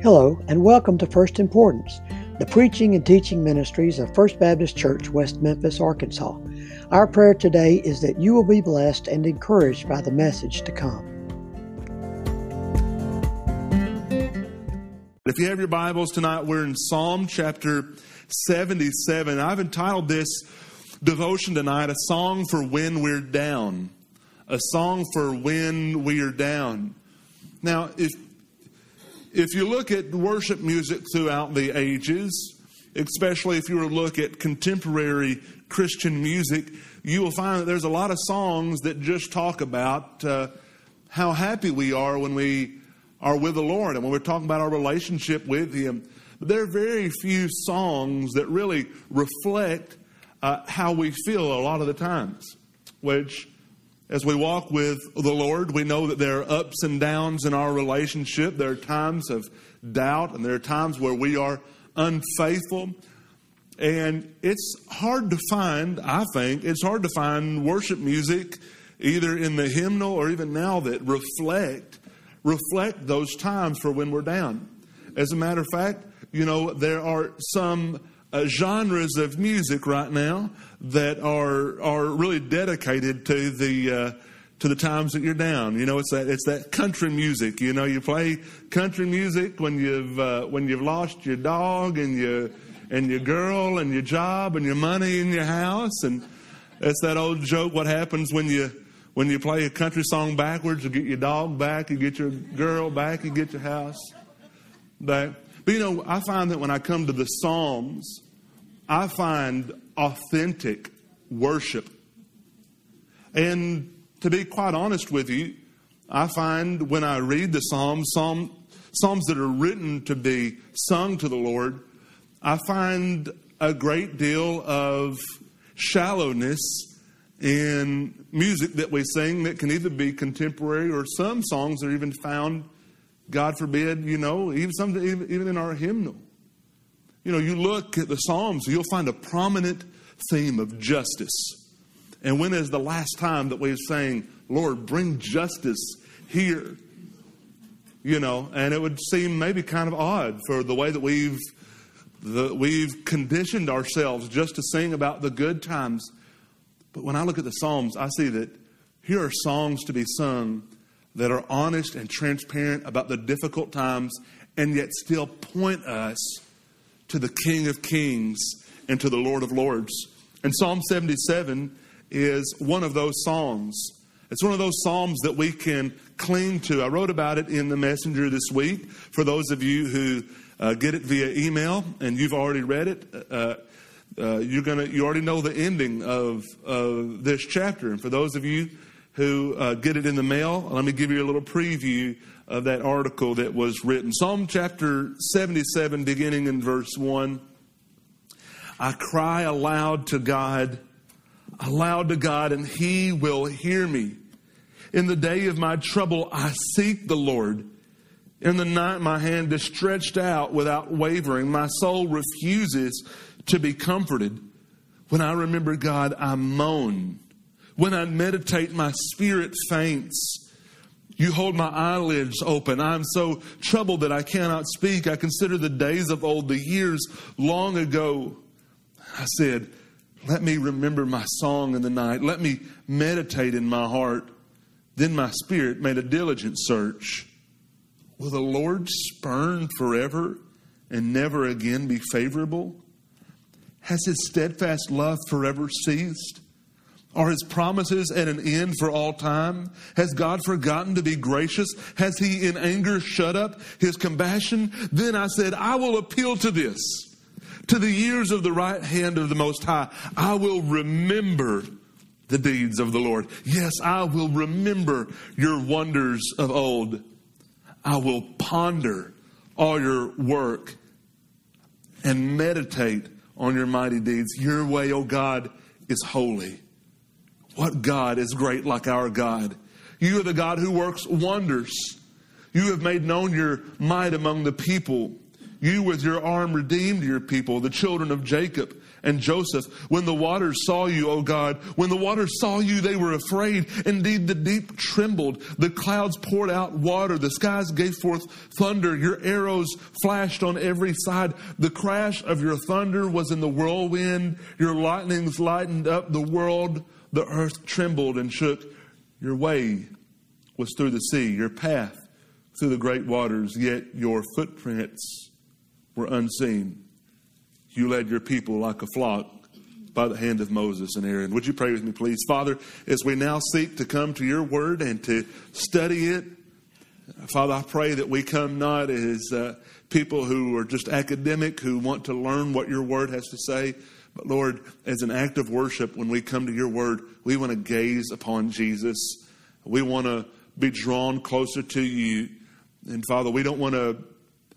Hello, and welcome to First Importance, the preaching and teaching ministries of First Baptist Church, West Memphis, Arkansas. Our prayer today is that you will be blessed and encouraged by the message to come. If you have your Bibles tonight, we're in Psalm chapter 77. I've entitled this devotion tonight, A Song for When We're Down. A Song for When We're Down. Now, if if you look at worship music throughout the ages, especially if you were to look at contemporary Christian music, you will find that there's a lot of songs that just talk about uh, how happy we are when we are with the Lord and when we're talking about our relationship with Him. But there are very few songs that really reflect uh, how we feel a lot of the times, which as we walk with the Lord, we know that there are ups and downs in our relationship. There are times of doubt, and there are times where we are unfaithful. And it's hard to find, I think, it's hard to find worship music either in the hymnal or even now that reflect reflect those times for when we're down. As a matter of fact, you know, there are some uh, genres of music right now that are are really dedicated to the uh, to the times that you're down. You know, it's that it's that country music. You know, you play country music when you've uh, when you've lost your dog and your and your girl and your job and your money in your house, and it's that old joke. What happens when you when you play a country song backwards? You get your dog back, you get your girl back, you get your house back. But you know, I find that when I come to the Psalms, I find authentic worship. And to be quite honest with you, I find when I read the Psalms, Psalm, Psalms that are written to be sung to the Lord, I find a great deal of shallowness in music that we sing that can either be contemporary or some songs are even found God forbid, you know, even some even in our hymnal. You know, you look at the Psalms, you'll find a prominent theme of justice. And when is the last time that we've saying, Lord, bring justice here? You know, and it would seem maybe kind of odd for the way that we've the, we've conditioned ourselves just to sing about the good times. But when I look at the Psalms, I see that here are songs to be sung that are honest and transparent about the difficult times and yet still point us to the King of Kings and to the Lord of Lords. And Psalm 77 is one of those psalms. It's one of those psalms that we can cling to. I wrote about it in the messenger this week. For those of you who uh, get it via email and you've already read it, uh, uh, you're gonna you already know the ending of, of this chapter. And for those of you who uh, get it in the mail, let me give you a little preview of that article that was written. Psalm chapter 77, beginning in verse 1. I cry aloud to God, aloud to God, and He will hear me. In the day of my trouble, I seek the Lord. In the night, my hand is stretched out without wavering. My soul refuses to be comforted. When I remember God, I moan. When I meditate, my spirit faints. You hold my eyelids open. I'm so troubled that I cannot speak. I consider the days of old, the years long ago. I said, Let me remember my song in the night. Let me meditate in my heart. Then my spirit made a diligent search. Will the Lord spurn forever and never again be favorable? Has his steadfast love forever ceased? Are his promises at an end for all time? Has God forgotten to be gracious? Has he in anger shut up his compassion? Then I said, I will appeal to this, to the years of the right hand of the Most High. I will remember the deeds of the Lord. Yes, I will remember your wonders of old. I will ponder all your work and meditate on your mighty deeds. Your way, O God, is holy. What God is great like our God? You are the God who works wonders. You have made known your might among the people. You with your arm redeemed your people, the children of Jacob. and Joseph. When the waters saw you, O God, when the waters saw you, they were afraid. Indeed, the deep trembled. The clouds poured out water. The skies gave forth thunder. Your arrows flashed on every side. The crash of your thunder was in the whirlwind. Your lightnings lightened up the world. The earth trembled and shook. Your way was through the sea, your path through the great waters, yet your footprints were unseen. You led your people like a flock by the hand of Moses and Aaron. Would you pray with me, please? Father, as we now seek to come to your word and to study it, Father, I pray that we come not as uh, people who are just academic, who want to learn what your word has to say, but Lord, as an act of worship, when we come to your word, we want to gaze upon Jesus. We want to be drawn closer to you. And Father, we don't want to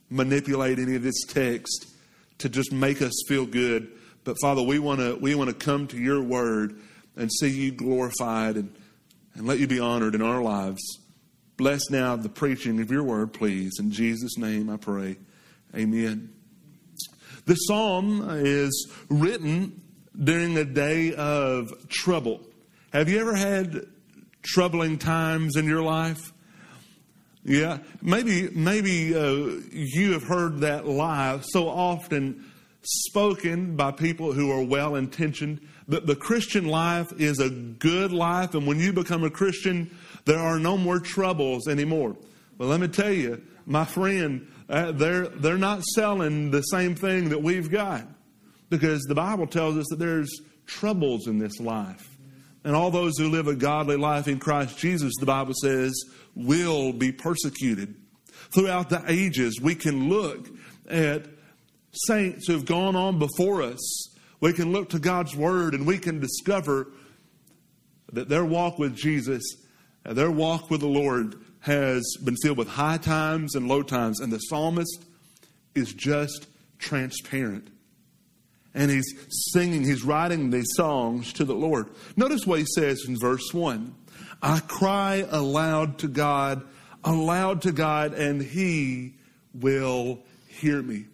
manipulate any of this text to just make us feel good. But Father, we want to we want to come to your word and see you glorified and, and let you be honored in our lives. Bless now the preaching of your word, please. In Jesus' name I pray. Amen. The psalm is written during a day of trouble. Have you ever had troubling times in your life? Yeah, maybe maybe uh, you have heard that lie so often spoken by people who are well intentioned. That the Christian life is a good life, and when you become a Christian, there are no more troubles anymore. But let me tell you, my friend, uh, they're they're not selling the same thing that we've got, because the Bible tells us that there's troubles in this life. And all those who live a godly life in Christ Jesus, the Bible says, will be persecuted. Throughout the ages, we can look at saints who have gone on before us. We can look to God's Word and we can discover that their walk with Jesus, their walk with the Lord, has been filled with high times and low times. And the psalmist is just transparent and he's singing, he's writing these songs to the Lord. Notice what he says in verse 1 I cry aloud to God, aloud to God, and he will hear me.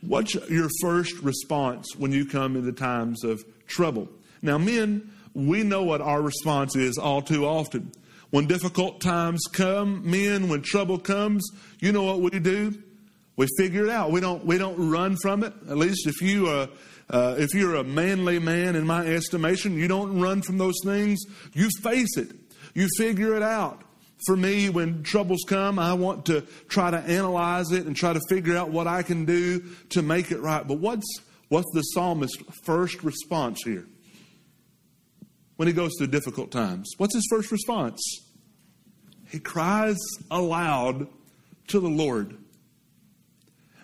What's your first response when you come into times of trouble? Now, men, we know what our response is all too often. When difficult times come, men, when trouble comes, you know what we do? We figure it out. We don't, we don't run from it. At least if you, uh, uh, if you're a manly man, in my estimation, you don't run from those things. You face it. You figure it out. For me, when troubles come, I want to try to analyze it and try to figure out what I can do to make it right. But what's, what's the psalmist's first response here? When he goes through difficult times, what's his first response? He cries aloud to the Lord.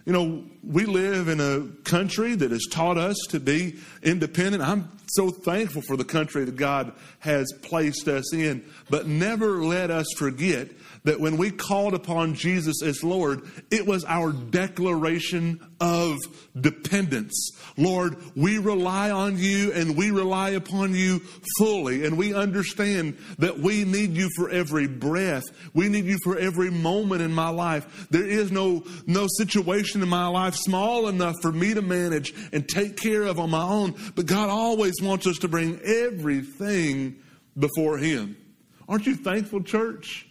You know, we live in a country that has taught us to be independent. I'm so thankful for the country that God has placed us in, but never let us forget that when we called upon Jesus as Lord, it was our declaration of dependence. Lord, we rely on you and we rely upon you fully. And we understand that we need you for every breath. We need you for every moment in my life. There is no, no situation in my life small enough for me to manage and take care of on my own. But God always wants us to bring everything before Him. Aren't you thankful, church?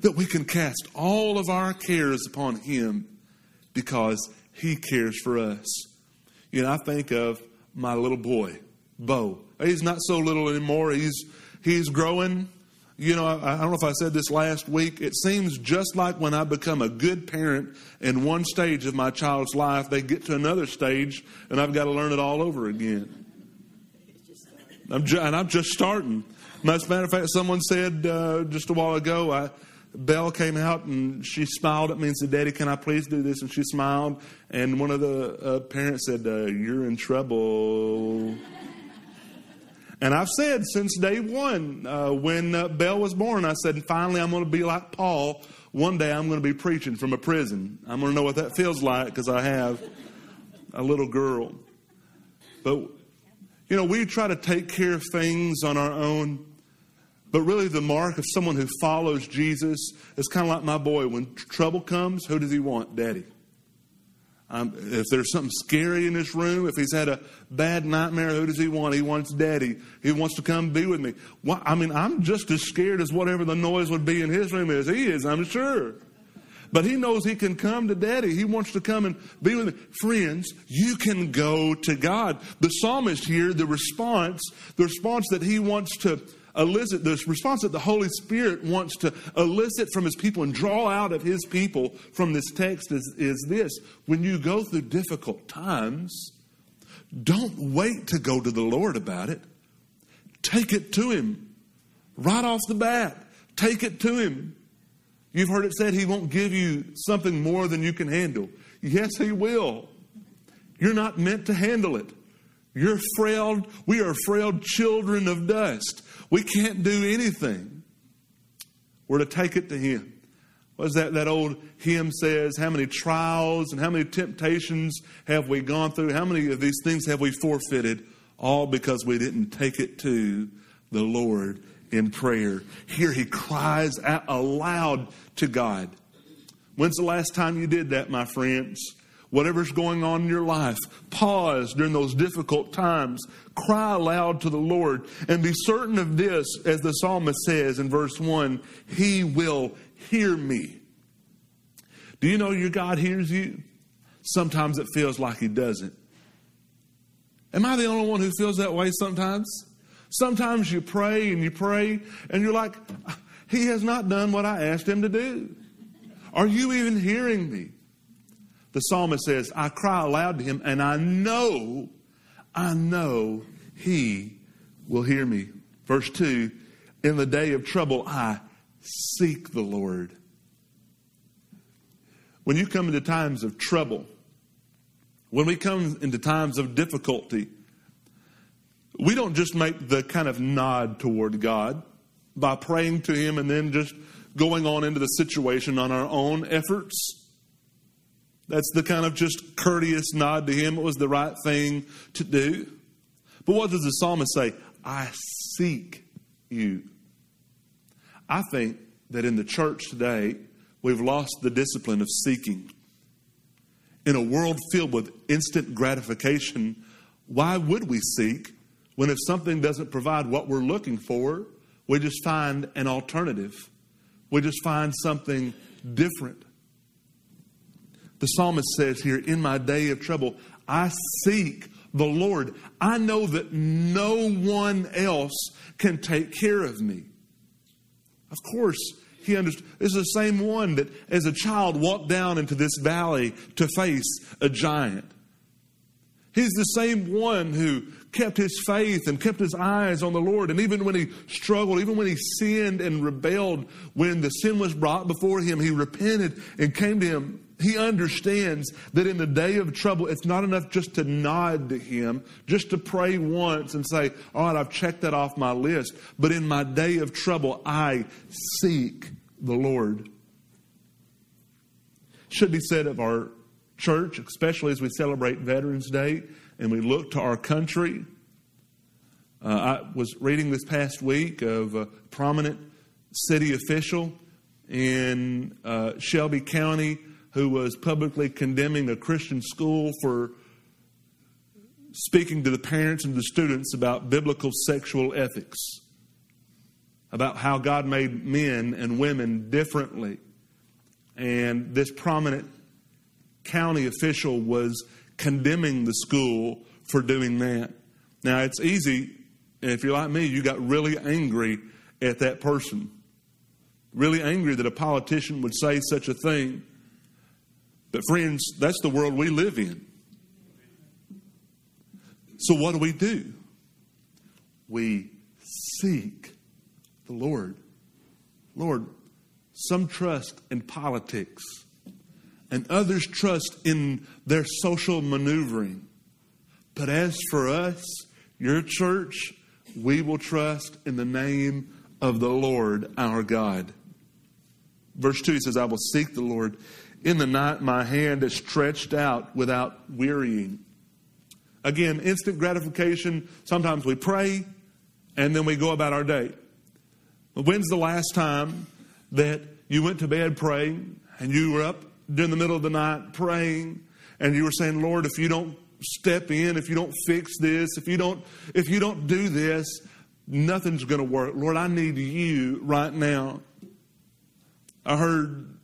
that we can cast all of our cares upon Him because He cares for us. You know, I think of my little boy, Bo. He's not so little anymore. He's he's growing. You know, I, I, don't know if I said this last week. It seems just like when I become a good parent in one stage of my child's life, they get to another stage, and I've got to learn it all over again. I'm ju- and I'm just starting. As a matter of fact, someone said uh, just a while ago, I, Belle came out and she smiled at me and said, Daddy, can I please do this? And she smiled. And one of the uh, parents said, uh, You're in trouble. And I've said since day one, uh, when uh, Belle was born, I said, finally, I'm going to be like Paul. One day I'm going to be preaching from a prison. I'm going to know what that feels like because I have a little girl. But, you know, we try to take care of things on our own. But really, the mark of someone who follows Jesus is kind of like my boy. When trouble comes, who does he want? Daddy. Um, if there's something scary in this room, if he's had a bad nightmare, who does he want? He wants daddy. He wants to come be with me. Well, I mean, I'm just as scared as whatever the noise would be in his room as he is, I'm sure. But he knows he can come to daddy. He wants to come and be with me. Friends, you can go to God. The psalmist here, the response, the response that he wants to elicit, the response that the Holy Spirit wants to elicit from his people and draw out of his people from this text is, is this. When you go through difficult times, don't wait to go to the Lord about it. Take it to him right off the bat. Take it to him. You've heard it said he won't give you something more than you can handle. Yes, he will. You're not meant to handle it. You're frail. We are frail children of dust. We can't do anything. We're to take it to him. What is that, that old hymn says? How many trials and how many temptations have we gone through? How many of these things have we forfeited? All because we didn't take it to the Lord in prayer. Here he cries out aloud to God. When's the last time you did that, my friends? Whatever's going on in your life, pause during those difficult times. Cry aloud to the Lord and be certain of this, as the psalmist says in verse 1 He will hear me. Do you know your God hears you? Sometimes it feels like He doesn't. Am I the only one who feels that way sometimes? Sometimes you pray and you pray and you're like, He has not done what I asked Him to do. Are you even hearing me? The psalmist says, I cry aloud to Him and I know, I know He will hear me. Verse 2 In the day of trouble, I seek the Lord. When you come into times of trouble, when we come into times of difficulty, we don't just make the kind of nod toward God by praying to Him and then just going on into the situation on our own efforts. That's the kind of just courteous nod to Him. It was the right thing to do. But what does the psalmist say? I seek you. I think that in the church today, we've lost the discipline of seeking. In a world filled with instant gratification, why would we seek when if something doesn't provide what we're looking for, we just find an alternative. We just find something different. The psalmist says here, In my day of trouble, I seek the Lord. I know that no one else can take care of me. Of course, he understood. This is the same one that, as a child, walked down into this valley to face a giant. He's the same one who kept his faith and kept his eyes on the Lord. And even when he struggled, even when he sinned and rebelled, when the sin was brought before him, he repented and came to him. He understands that in the day of trouble, it's not enough just to nod to him, just to pray once and say, All right, I've checked that off my list. But in my day of trouble, I seek the Lord. Should be said of our church, especially as we celebrate Veterans Day and we look to our country. Uh, I was reading this past week of a prominent city official in uh, Shelby County who was publicly condemning a Christian school for speaking to the parents and the students about biblical sexual ethics, about how God made men and women differently. And this prominent county official was condemning the school for doing that. Now, it's easy, and if you're like me, you got really angry at that person. Really angry that a politician would say such a thing. But, friends, that's the world we live in. So, what do we do? We seek the Lord. Lord, some trust in politics and others trust in their social maneuvering. But as for us, your church, we will trust in the name of the Lord our God. Verse 2 he says, I will seek the Lord. In the night, my hand is stretched out without wearying. Again, instant gratification. Sometimes we pray and then we go about our day. When's the last time that you went to bed praying and you were up during the middle of the night praying and you were saying, Lord, if you don't step in, if you don't fix this, if you don't, if you don't do this, nothing's going to work. Lord, I need you right now. I heard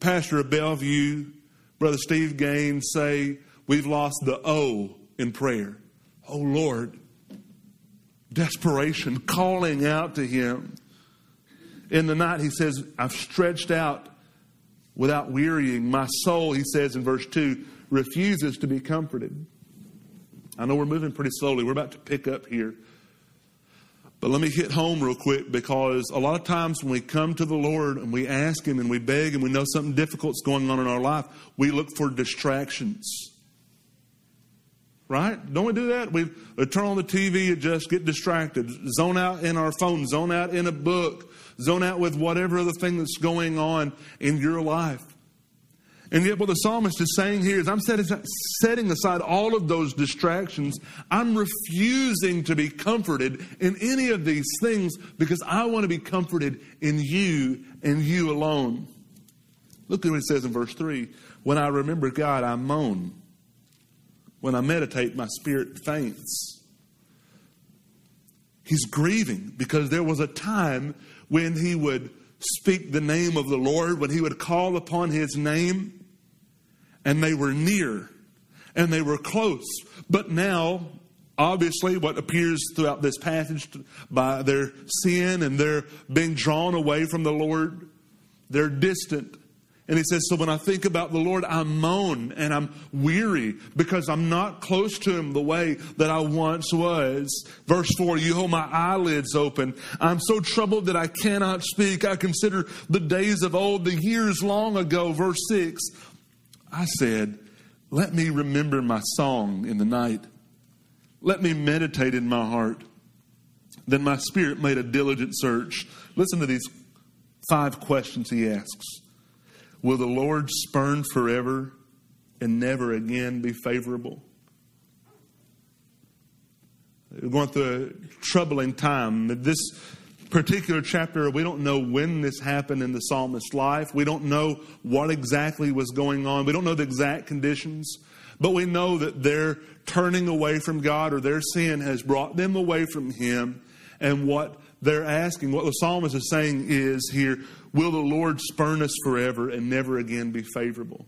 Pastor of Bellevue, Brother Steve Gaines, say, We've lost the O in prayer. Oh, Lord. Desperation, calling out to Him. In the night, he says, I've stretched out without wearying. My soul, he says in verse 2, refuses to be comforted. I know we're moving pretty slowly. We're about to pick up here. But let me hit home real quick because a lot of times when we come to the Lord and we ask Him and we beg and we know something difficult's going on in our life, we look for distractions. Right? Don't we do that? We, turn on the TV and just get distracted, zone out in our phone, zone out in a book, zone out with whatever other thing that's going on in your life. And yet, what the psalmist is saying here is I'm setting aside all of those distractions. I'm refusing to be comforted in any of these things because I want to be comforted in you and you alone. Look at what it says in verse 3 When I remember God, I moan. When I meditate, my spirit faints. He's grieving because there was a time when he would speak the name of the Lord, when he would call upon his name and they were near and they were close. But now, obviously, what appears throughout this passage by their sin and their being drawn away from the Lord, they're distant. And he says, So when I think about the Lord, I moan and I'm weary because I'm not close to him the way that I once was. Verse 4 You hold my eyelids open. I'm so troubled that I cannot speak. I consider the days of old, the years long ago. Verse 6 I said, Let me remember my song in the night. Let me meditate in my heart. Then my spirit made a diligent search. Listen to these five questions he asks Will the Lord spurn forever and never again be favorable? We're going through a troubling time. This particular chapter, we don't know when this happened in the psalmist's life. We don't know what exactly was going on. We don't know the exact conditions. But we know that their turning away from God or their sin has brought them away from Him. And what they're asking, what the psalmist is saying is here, will the Lord spurn us forever and never again be favorable?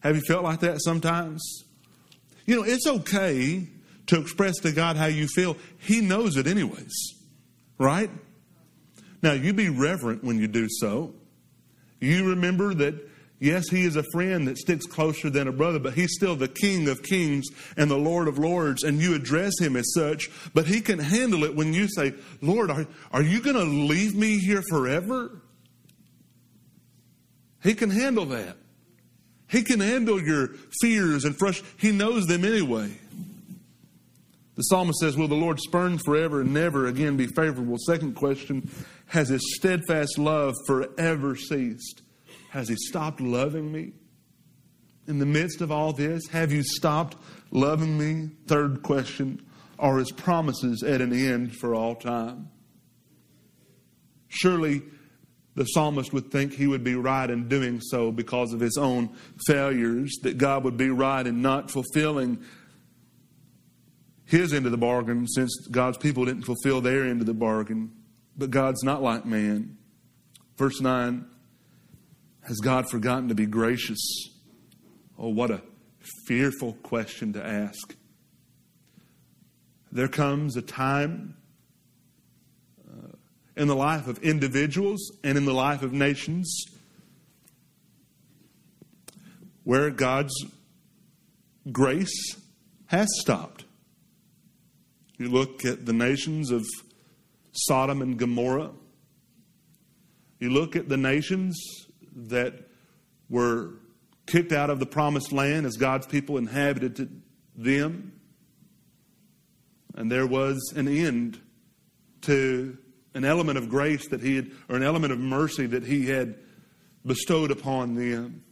Have you felt like that sometimes? You know, it's okay to express to God how you feel. He knows it anyways, right? Now, you be reverent when you do so. You remember that, yes, he is a friend that sticks closer than a brother, but he's still the King of kings and the Lord of lords, and you address him as such. But he can handle it when you say, Lord, are, are you going to leave me here forever? He can handle that. He can handle your fears and frustrations. He knows them anyway. The psalmist says, Will the Lord spurn forever and never again be favorable? Second question Has his steadfast love forever ceased? Has he stopped loving me? In the midst of all this, have you stopped loving me? Third question Are his promises at an end for all time? Surely the psalmist would think he would be right in doing so because of his own failures, that God would be right in not fulfilling his end of the bargain since God's people didn't fulfill their end of the bargain. But God's not like man. Verse 9 Has God forgotten to be gracious? Oh, what a fearful question to ask. There comes a time uh, in the life of individuals and in the life of nations where God's grace has stopped. You look at the nations of Sodom and Gomorrah. You look at the nations that were kicked out of the promised land as God's people inhabited them. And there was an end to an element of grace that he had, or an element of mercy that he had bestowed upon them.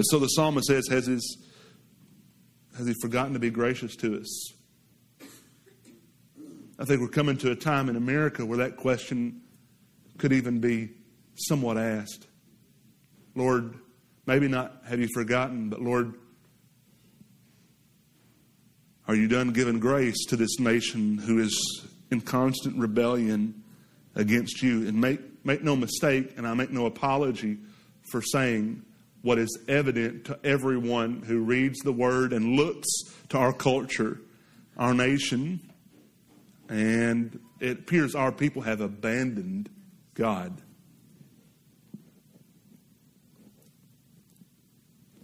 So the psalmist says, has his has He forgotten to be gracious to us? I think we're coming to a time in America where that question could even be somewhat asked. Lord, Maybe not have you forgotten, but Lord, are you done giving grace to this nation who is in constant rebellion against you? And make, make no mistake, and I make no apology for saying what is evident to everyone who reads the word and looks to our culture, our nation, and it appears our people have abandoned God.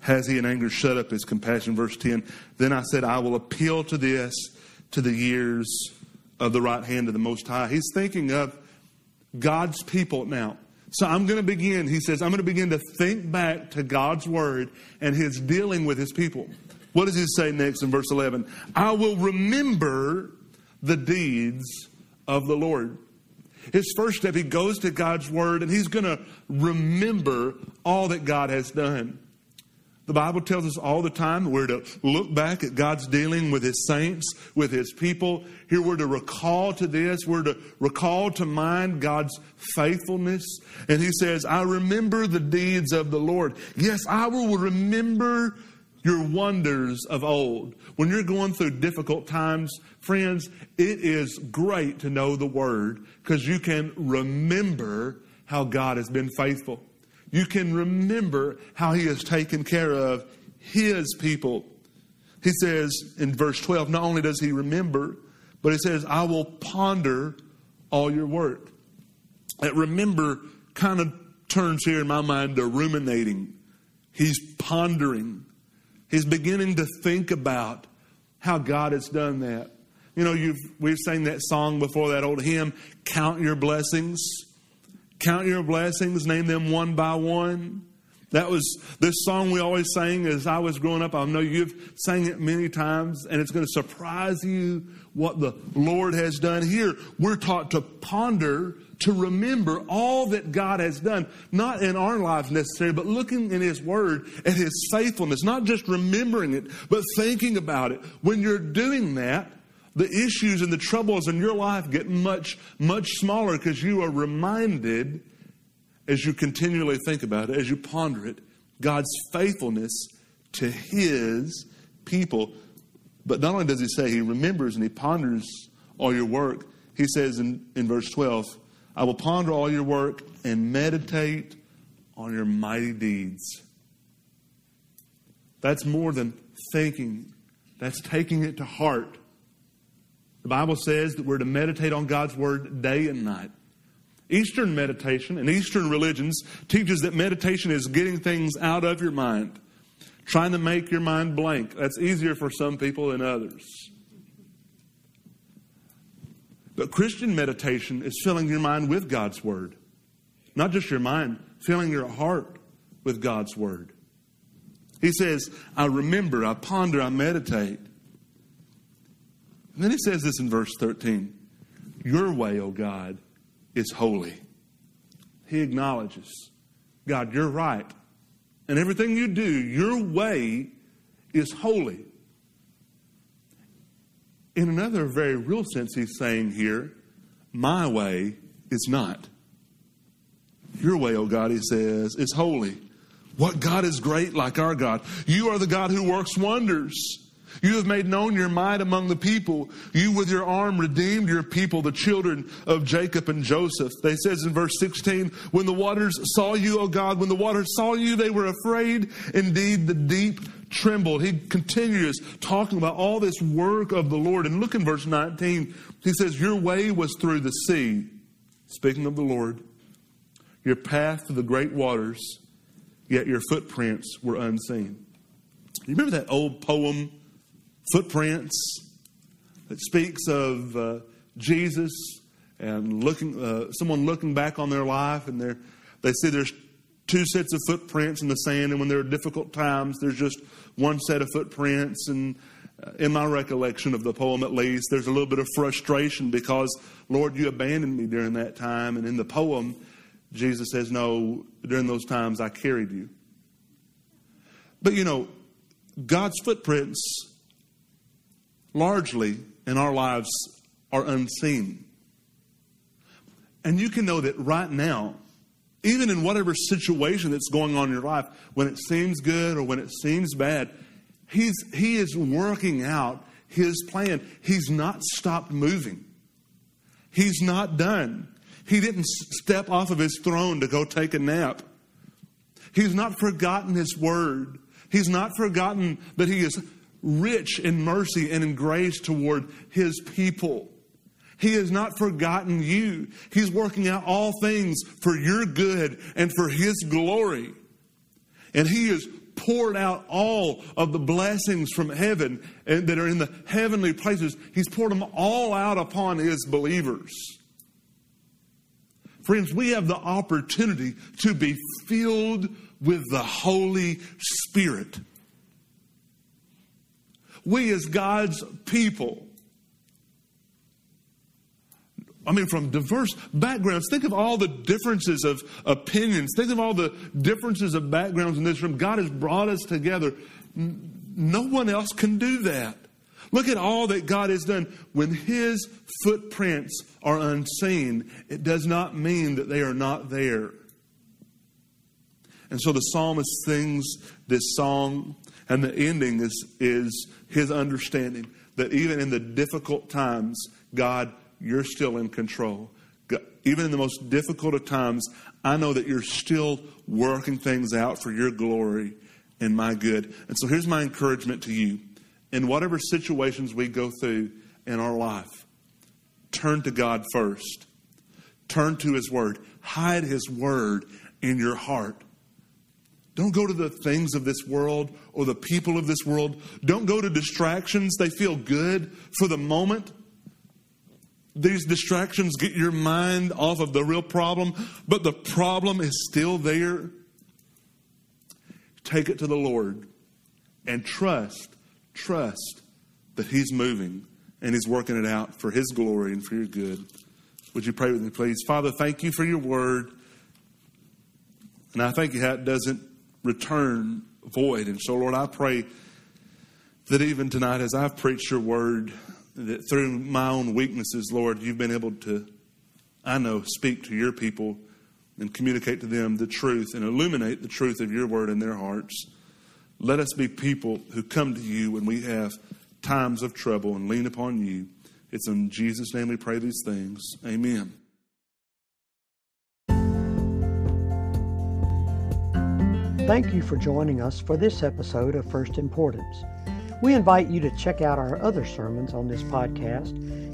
Has he in anger shut up his compassion? Verse 10. Then I said, I will appeal to this, to the years of the right hand of the Most High. He's thinking of God's people now. So I'm going to begin, he says, I'm going to begin to think back to God's word and his dealing with his people. What does he say next in verse 11? I will remember the deeds of the Lord. His first step, he goes to God's word and he's going to remember all that God has done. The Bible tells us all the time we're to look back at God's dealing with His saints, with His people. Here we're to recall to this, we're to recall to mind God's faithfulness. And He says, I remember the deeds of the Lord. Yes, I will remember your wonders of old. When you're going through difficult times, friends, it is great to know the Word because you can remember how God has been faithful you can remember how he has taken care of his people. He says in verse 12, not only does he remember, but he says, I will ponder all your work. That remember kind of turns here in my mind to ruminating. He's pondering. He's beginning to think about how God has done that. You know, you've, we've sang that song before, that old hymn, Count Your Blessings. Count your blessings, name them one by one. That was this song we always sang as I was growing up. I know you've sang it many times, and it's going to surprise you what the Lord has done. Here, we're taught to ponder, to remember all that God has done, not in our lives necessarily, but looking in His Word at His faithfulness, not just remembering it, but thinking about it. When you're doing that, the issues and the troubles in your life get much, much smaller because you are reminded as you continually think about it, as you ponder it, God's faithfulness to His people. But not only does He say He remembers and He ponders all your work, He says in, in verse 12, I will ponder all your work and meditate on your mighty deeds. That's more than thinking, that's taking it to heart. The Bible says that we're to meditate on God's Word day and night. Eastern meditation and Eastern religions teaches that meditation is getting things out of your mind, trying to make your mind blank. That's easier for some people than others. But Christian meditation is filling your mind with God's Word. Not just your mind, filling your heart with God's Word. He says, I remember, I ponder, I meditate. And then he says this in verse 13 Your way, O God, is holy. He acknowledges, God, you're right. And everything you do, your way is holy. In another very real sense, he's saying here, my way is not. Your way, O God, he says, is holy. What God is great like our God? You are the God who works wonders. You have made known your might among the people. You with your arm redeemed your people, the children of Jacob and Joseph. They says in verse 16, when the waters saw you, O God, when the waters saw you, they were afraid. Indeed, the deep trembled. He continues talking about all this work of the Lord. And look in verse 19. He says, your way was through the sea. Speaking of the Lord, your path to the great waters, yet your footprints were unseen. You remember that old poem footprints that speaks of uh, Jesus and looking, uh, someone looking back on their life and they see there's two sets of footprints in the sand, and when there are difficult times, there's just one set of footprints. And uh, in my recollection of the poem, at least, there's a little bit of frustration because, Lord, you abandoned me during that time. And in the poem, Jesus says, No, during those times I carried you. But you know, God's footprints largely in our lives are unseen. And you can know that right now, Even in whatever situation that's going on in your life, when it seems good or when it seems bad, he's, he is working out his plan. He's not stopped moving. He's not done. He didn't step off of his throne to go take a nap. He's not forgotten his word. He's not forgotten that he is rich in mercy and in grace toward his people. He has not forgotten you. He's working out all things for your good and for his glory. And he has poured out all of the blessings from heaven and that are in the heavenly places. He's poured them all out upon his believers. Friends, we have the opportunity to be filled with the Holy Spirit. We, as God's people, I mean, from diverse backgrounds. Think of all the differences of opinions. Think of all the differences of backgrounds in this room. God has brought us together. No one else can do that. Look at all that God has done. When His footprints are unseen, it does not mean that they are not there. And so the psalmist sings this song, and the ending is, is his understanding that even in the difficult times, God, you're still in control. God, even in the most difficult of times, I know that you're still working things out for your glory and my good. And so here's my encouragement to you. In whatever situations we go through in our life, turn to God first. Turn to His Word. Hide His Word in your heart. Don't go to the things of this world or the people of this world. Don't go to distractions. They feel good for the moment. These distractions get your mind off of the real problem, but the problem is still there. Take it to the Lord and trust, trust that He's moving and He's working it out for His glory and for your good. Would you pray with me, please? Father, thank you for your word. And I thank you how it doesn't return void. And so, Lord, I pray that even tonight, as I've preached your word, that through my own weaknesses, Lord, you've been able to, I know, speak to your people and communicate to them the truth and illuminate the truth of your word in their hearts. Let us be people who come to you when we have times of trouble and lean upon you. It's in Jesus' name we pray these things. Amen. Thank you for joining us for this episode of First Importance. We invite you to check out our other sermons on this podcast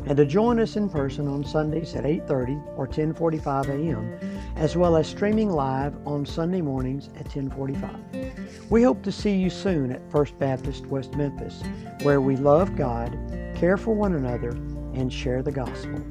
and to join us in person on Sundays at 8:30 or 10:45 a.m., as well as streaming live on Sunday mornings at 10:45. We hope to see you soon at First Baptist West Memphis, where we love God, care for one another, and share the gospel.